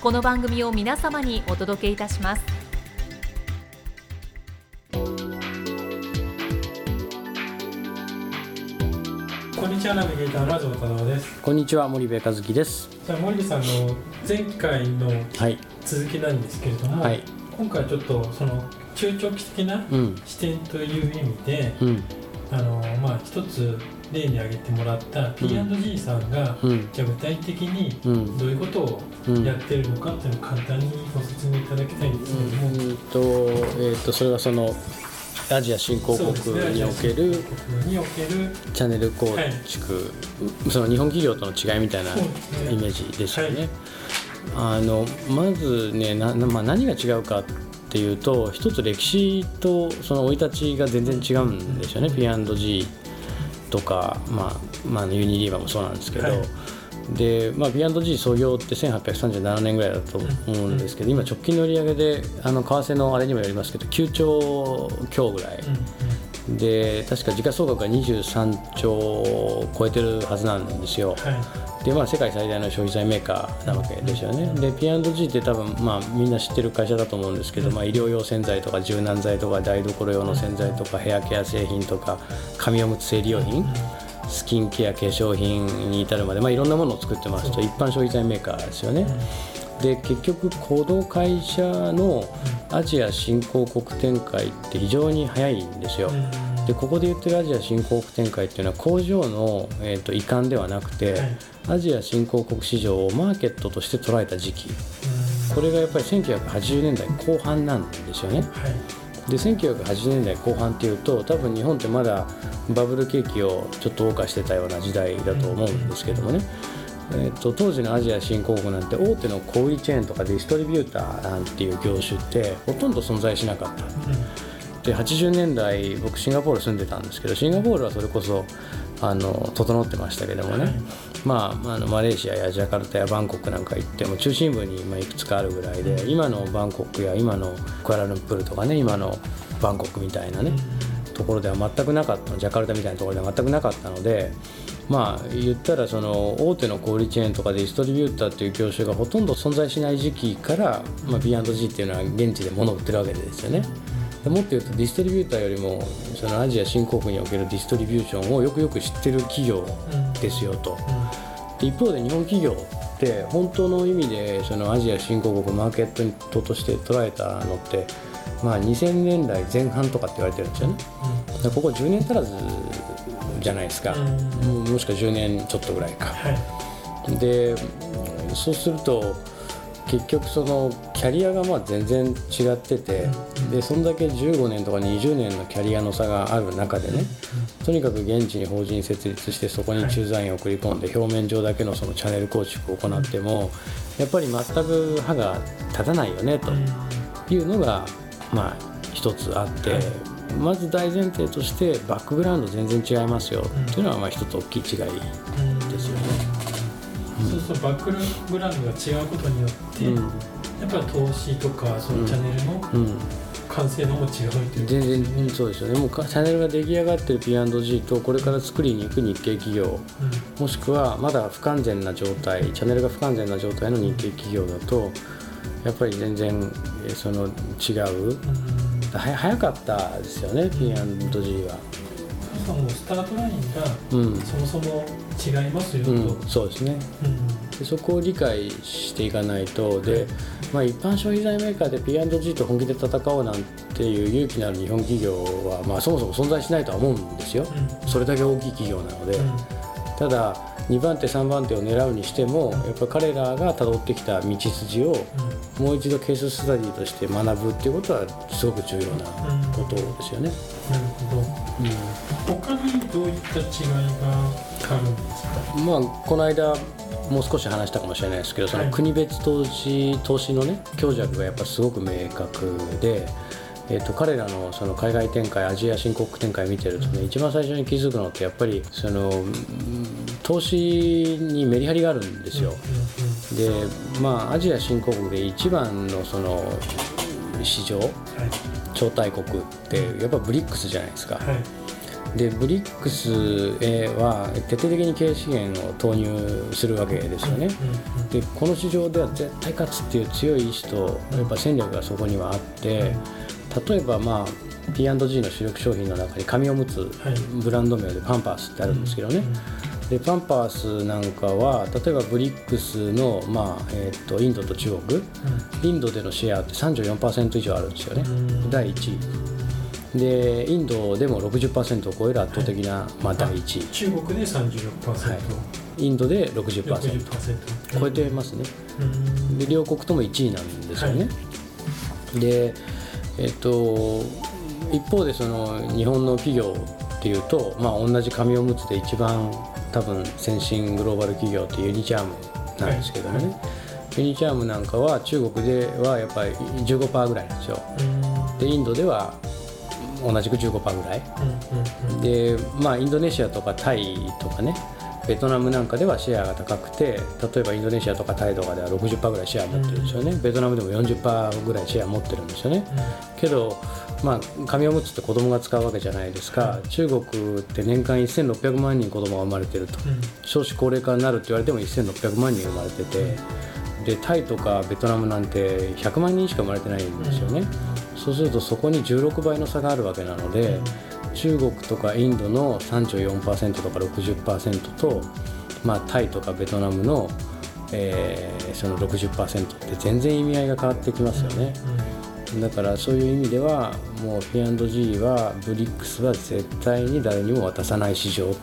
この番組を皆様にお届けいたします。こんにちはナビゲーターのラジオ田中です。こんにちは森部和樹です。じゃあ森部さんの前回のはい。続きなんですけれども、はい。今回ちょっとその中長期的なうん。視点という意味で、うん。あのまあ一つ例に挙げてもらった P&G さんが、うん。じゃあ具体的にうん。どういうことをうん。やってるのかっていうのを簡単にご説明いただきたいんですけれども、うん。とえー、とそれはそのアジア新興国におけるチャンネル構築、その日本企業との違いみたいなイメージですよね。はあのまずねな、なまあ、何が違うかっていうと一つ歴史とその生い立ちが全然違うんですよね P&G とか、まあまあ、ユニリーバーもそうなんですけど、はい。で、まあ、P&G 創業って1837年ぐらいだと思うんですけど、今直近の売り上げであの為替のあれにもよりますけど9兆強ぐらい、で確か時価総額が23兆を超えてるはずなんですよ。はでまあ、世界最大の消費財メーカーなわけですよね。で P&G って多分、まあ、みんな知ってる会社だと思うんですけど、まあ、医療用洗剤とか柔軟剤とか台所用の洗剤とかヘアケア製品とか紙おむつ生理用品スキンケア化粧品に至るまで、まあ、いろんなものを作ってますと一般消費財メーカーですよね。で結局この会社のアジア新興国展開って非常に早いんですよ。でここで言ってるアジア新興国展開っていうのは工場の、えー、と移管ではなくて、はい。アジア新興国市場をマーケットとして捉えた時期。うん。これがやっぱり1980年代後半なんですよね。はい。で1980年代後半っていうと多分日本ってまだバブル景気をちょっと謳歌してたような時代だと思うんですけどもね、えー、と当時のアジア新興国なんて大手の小売チェーンとかディストリビューターなんていう業種ってほとんど存在しなかったで80年代僕シンガポール住んでたんですけどシンガポールはそれこそあの整ってましたけどもね、はい。まあ、あのマレーシアやジャカルタやバンコクなんか行っても中心部にまあいくつかあるぐらいで今のバンコクや今のクアラルンプールとかね今のバンコクみたいなねところでは全くなかったジャカルタみたいなところでは全くなかったのでまあ言ったらその大手の小売チェーンとかディストリビューターっていう業種がほとんど存在しない時期から、まあ、B&G っていうのは現地で物を売ってるわけですよね。でもっと言うとディストリビューターよりもそのアジア新興国におけるディストリビューションをよくよく知ってる企業ですよと。で一方で日本企業って本当の意味でそのアジア新興国マーケットとして捉えたのって、まあ、2000年代前半とかって言われてるんですよね。でここ10年足らずじゃないですか、うんももしくは10年ちょっとぐらいか。はいでそうすると結局そのキャリアがまあ全然違っててでそんだけ15年とか20年のキャリアの差がある中でねとにかく現地に法人設立してそこに駐在員を送り込んで表面上だけのそのチャンネル構築を行ってもやっぱり全く歯が立たないよねというのがまあ一つあってはい。まず大前提としてバックグラウンド全然違いますよっていうのはまあ一つ大きい違いですよね。そうそうバックグラウンドが違うことによって、うん。やっぱり投資とかそのチャンネルのうん。完成度も違うという全然、うんそうですよね。もうかチャンネルが出来上がってる P&G とこれから作りに行く日系企業。もしくはまだ不完全な状態チャンネルが不完全な状態の日系企業だとやっぱり全然えーその違う。早かったですよね P&G はそもスタートラインがうん、そもそも違いますよと、うん、そうですね。うんでそこを理解していかないと。で、まあ、一般消費財メーカーで P&G と本気で戦おうなんていう勇気のある日本企業は、まあ、そもそも存在しないとは思うんですよ、うん。それだけ大きい企業なので、うん。ただ2番手3番手を狙うにしてもやっぱ彼らが辿ってきた道筋をもう一度ケーススタディとして学ぶっていうことはすごく重要なことですよね。なるほど。ういった違いがあるんですか？まあこの間もう少し話したかもしれないですけどそのはい国別投資投資のね強弱がやっぱすごく明確で、えっと彼らのその海外展開アジア新興国展開見てるとね一番最初に気づくのってやっぱりそのうん投資にメリハリがあるんですよ。でまあアジア新興国で一番のその市場超大国ってやっぱブリックスじゃないですか。はいでブリックスは徹底的に経営資源を投入するわけですよね。でこの市場では絶対勝つっていう強い意志とやっぱ戦略がそこにはあって例えばまあ P&G の主力商品の中に紙おむつ、はい。ブランド名でパンパースってあるんですけどね、でパンパースなんかは例えばブリックスの、まあえー、とインドと中国。インドでのシェアって34%以上あるんですよね、うん。第1位でインドでも60%を超える圧倒的な、まあ、第1位。中国で36%、インドで60% 60%超えてますね。うん。で両国とも1位なんですよね、でえっと一方でその日本の企業っていうと、まあ、同じ紙おむつで一番多分先進グローバル企業ってユニチャームなんですけどもね、はい。ユニチャームなんかは中国ではやっぱり15%ぐらいなんですよ。うん。でインドでは同じく15%ぐらい。うんうんでまあインドネシアとかタイとかねベトナムなんかではシェアが高くて例えばインドネシアとかタイとかでは60%ぐらいシェア持ってるんですよね、ベトナムでも40%ぐらいシェア持ってるんですよね。けどまあ紙おむつって子供が使うわけじゃないですか、中国って年間1600万人子供が生まれてると。うん。少子高齢化になるって言われても1600万人生まれてて。でタイとかベトナムなんて100万人しか生まれてないんですよね、そうするとそこに16倍の差があるわけなので、中国とかインドの34%とか60%と、まあ、タイとかベトナムの、えーその60%って全然意味合いが変わってきますよね、だからそういう意味ではもう P&G はブリックスは絶対に誰にも渡さない市場っ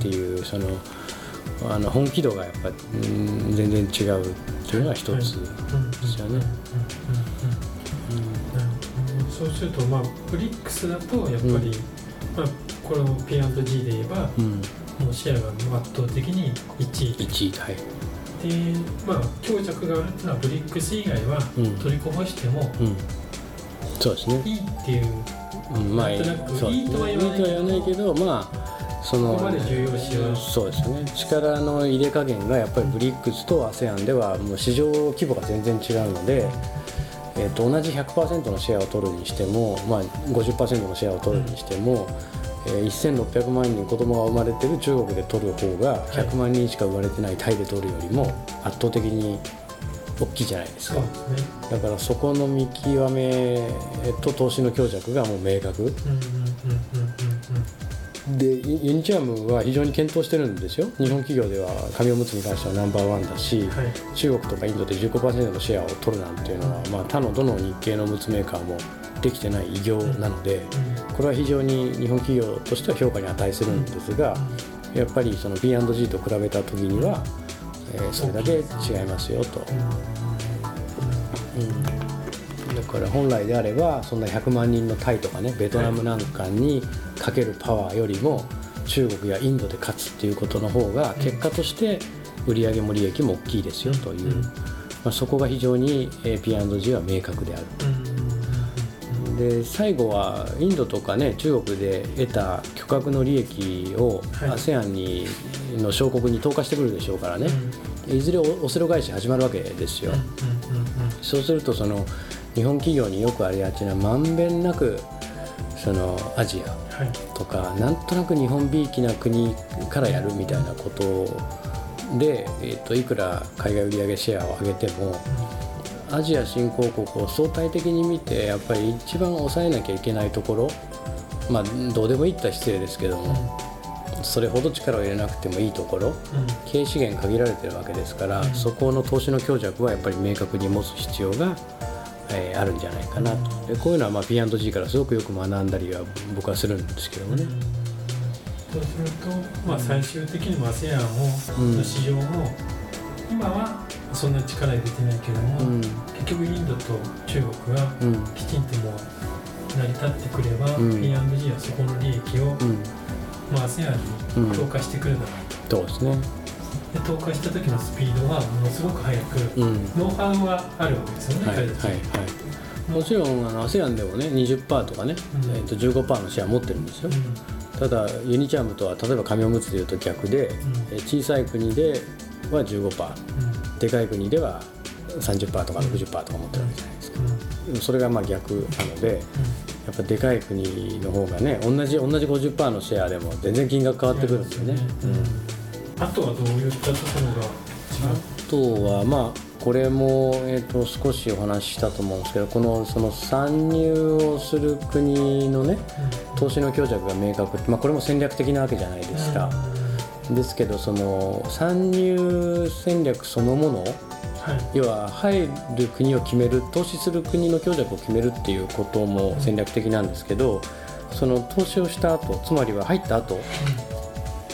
ていうそのあの本気度がやっぱうん全然違うっていうのが一つですよね。そうすると、まあ、ブリックスだとやっぱり、うん。まあ、この P&G で言えば、うん、もうシェアが圧倒的に1位。1位はい。で、まあ、強弱があるっていうのはブリックス以外はうん。取りこぼしてもうん、そうですね、いいっていう、うん、まあなんとなくいいとは言わないけどまあそのここまで重要視はそうですね。力の入れ加減がやっぱりブリックスと ASEAN ではもう市場規模が全然違うので、えー、と同じ100%のシェアを取るにしても、まあ、50%のシェアを取るにしても、えー1600万人子供が生まれてる中国で取る方が100万人しか生まれてないタイで取るよりも圧倒的に大きいじゃないですか。だからそこの見極めと投資の強弱がもう明確。うんうんうんうんうんでユユニチャームは非常に検討してるんですよ。日本企業では紙おむつに関してはナンバーワンだし、うんはい。中国とかインドで15%のシェアを取るなんていうのは、まあ、他のどの日系のおむつメーカーもできてない偉業なので、これは非常に日本企業としては評価に値するんですが、やっぱりその P&G と比べた時には、えーそれだけ違いますよと、うん。だから本来であればそんな100万人のタイとかねベトナムなんかにかけるパワーよりも中国やインドで勝つっていうことの方が結果として売上も利益も大きいですよという、うん。まあ、そこが非常にえー P&G は明確である。で最後はインドとかね中国で得た巨額の利益をはい。ASEAN にの小国に投下してくるでしょうからね、いずれおオセロ返し始まるわけですよ、そうするとその日本企業によくありがちなまんべんなくそのアジアはい。とかなんとなく日本びいきな国からやるみたいなことで、えー、といくら海外売上シェアを上げてもアジア新興国を相対的に見てやっぱり一番抑えなきゃいけないところまあどうでもいいった失礼ですけどもそれほど力を入れなくてもいいところ経営資源限られてるわけですから、うん、そこの投資の強弱はやっぱり明確に持つ必要が、えー、あるんじゃないかなと。でこういうのはまあ P&G からすごくよく学んだりは僕はするんですけどもね。そうすると、まあ、最終的に ASEAN の市場も、今はそんな力入れてないけども、うん、結局インドと中国がきちんとも成り立ってくれば、うん、P&G はそこの利益を、うん。まあ、ASEAN に投下してくるだろうと、そうですねで投下した時のスピードはものすごく速く、ノウハウはあるわけですよね、はい、はいはい。もちろんあの ASEAN でもね20%とかね、うん。えー、と15%のシェア持ってるんですよ、ただユニチャームとは例えば紙おむつでいうと逆で、うん、小さい国では15%、うん、でかい国では30%とか60%とか持ってるわけじゃないですか、うん、それがまあ逆なので、やっぱでかい国の方がね同じ同じ50%のシェアでも全然金額変わってくるんですよね、うん、あとはどういったところがあとはまあこれも、えーと、少しお話ししたと思うんですけどこのその参入をする国のね、投資の強弱が明確、まあ、これも戦略的なわけじゃないですか、ですけどその参入戦略そのもの要は入る国を決める投資する国の強弱を決めるっていうことも戦略的なんですけど、その投資をした後つまりは入った後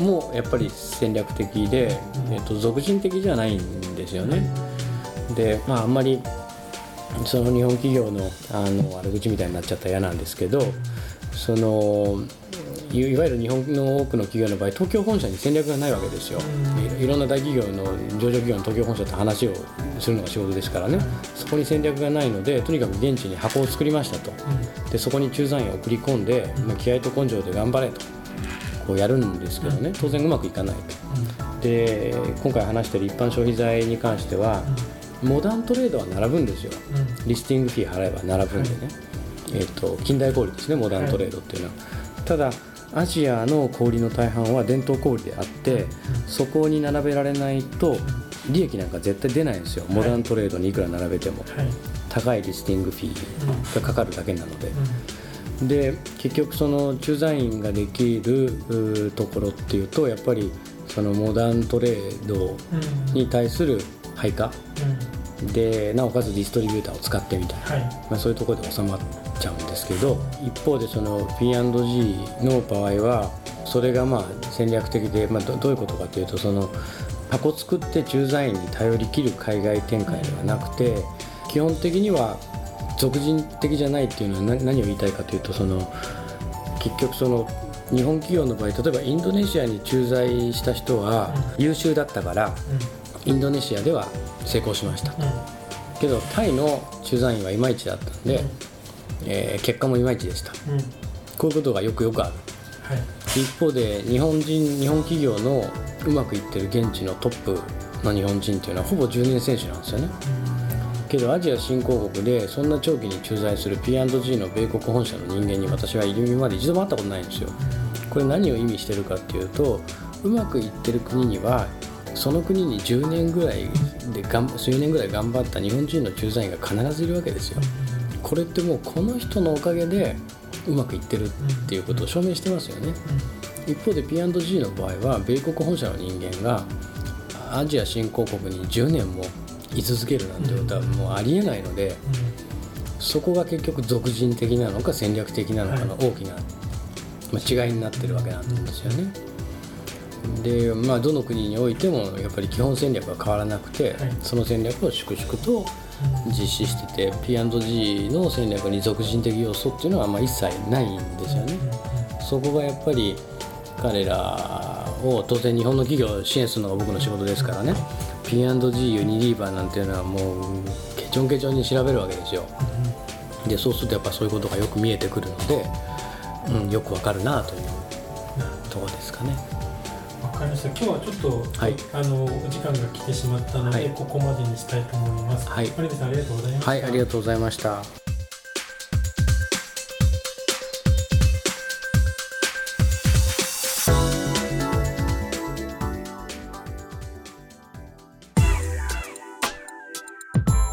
もやっぱり戦略的で、えー、と俗人的じゃないんですよね。でまああんまりその日本企業のあの悪口みたいになっちゃったら嫌なんですけどそのいわゆる日本の多くの企業の場合東京本社に戦略がないわけですよ、いろんな大企業の上場企業の東京本社と話をするのが仕事ですからね、そこに戦略がないのでとにかく現地に箱を作りましたと、でそこに駐在員を送り込んで、まあ、気合と根性で頑張れとこうやるんですけどね当然うまくいかないと、で今回話している一般消費財に関しては、モダントレードは並ぶんですよ、リスティングフィー払えば並ぶんでね、えーと、近代小売ですねモダントレードっていうのは。ただアジアの小売の大半は伝統小売であってそこに並べられないと利益なんか絶対出ないんですよ。モダントレードにいくら並べても、高いリスティングフィーがかかるだけなので。で結局その駐在員ができるところっていうとやっぱりそのモダントレードに対する配下、でなおかつディストリビューターを使ってみたい。な、はい、まあ、そういうところで収まっちゃうんですけど一方でその P&G の場合はそれがまあ戦略的で、まあ、どういうことかというとその箱作って駐在員に頼りきる海外展開ではなくて基本的には俗人的じゃないっていうのは何を言いたいかというとその結局その日本企業の場合例えばインドネシアに駐在した人は優秀だったから、インドネシアでは成功しました、けどタイの駐在員はいまいちだったんで、えー、結果もいまいちでした、うん、こういうことがよくよくある、はい、一方で日本人日本企業のうまくいってる現地のトップの日本人っていうのはほぼ10年選手なんですよね、うん、けどアジア新興国でそんな長期に駐在する P&G の米国本社の人間に私は今まで一度も会ったことないんですよ。これ何を意味してるかっていうとうまくいってる国にはその国に10年ぐらいでがん数年ぐらい頑張った日本人の駐在員が必ずいるわけですよ、これってもうこの人のおかげでうまくいってるっていうことを証明してますよね、一方で P&G の場合は米国本社の人間がアジア新興国に10年も居続けるなんてことはもうありえないので、そこが結局俗人的なのか戦略的なのかの大きな、ま違いになってるわけなんですよね。でまあ、どの国においてもやっぱり基本戦略は変わらなくて、その戦略を粛々と実施してて P&G の戦略に俗人的要素っていうのはまあ一切ないんですよね。そこがやっぱり彼らを当然日本の企業を支援するのが僕の仕事ですからね P&G ユニリーバーなんていうのはもうケチョンケチョンに調べるわけですよ。でそうするとやっぱそういうことがよく見えてくるので、うん、よくわかるなというところですかね。わかりました今日はちょっと、はい、あのお時間が来てしまったので、はい、ここまでにしたいと思います。はい、マリさんありがとうございました。はい、ありがとうございました。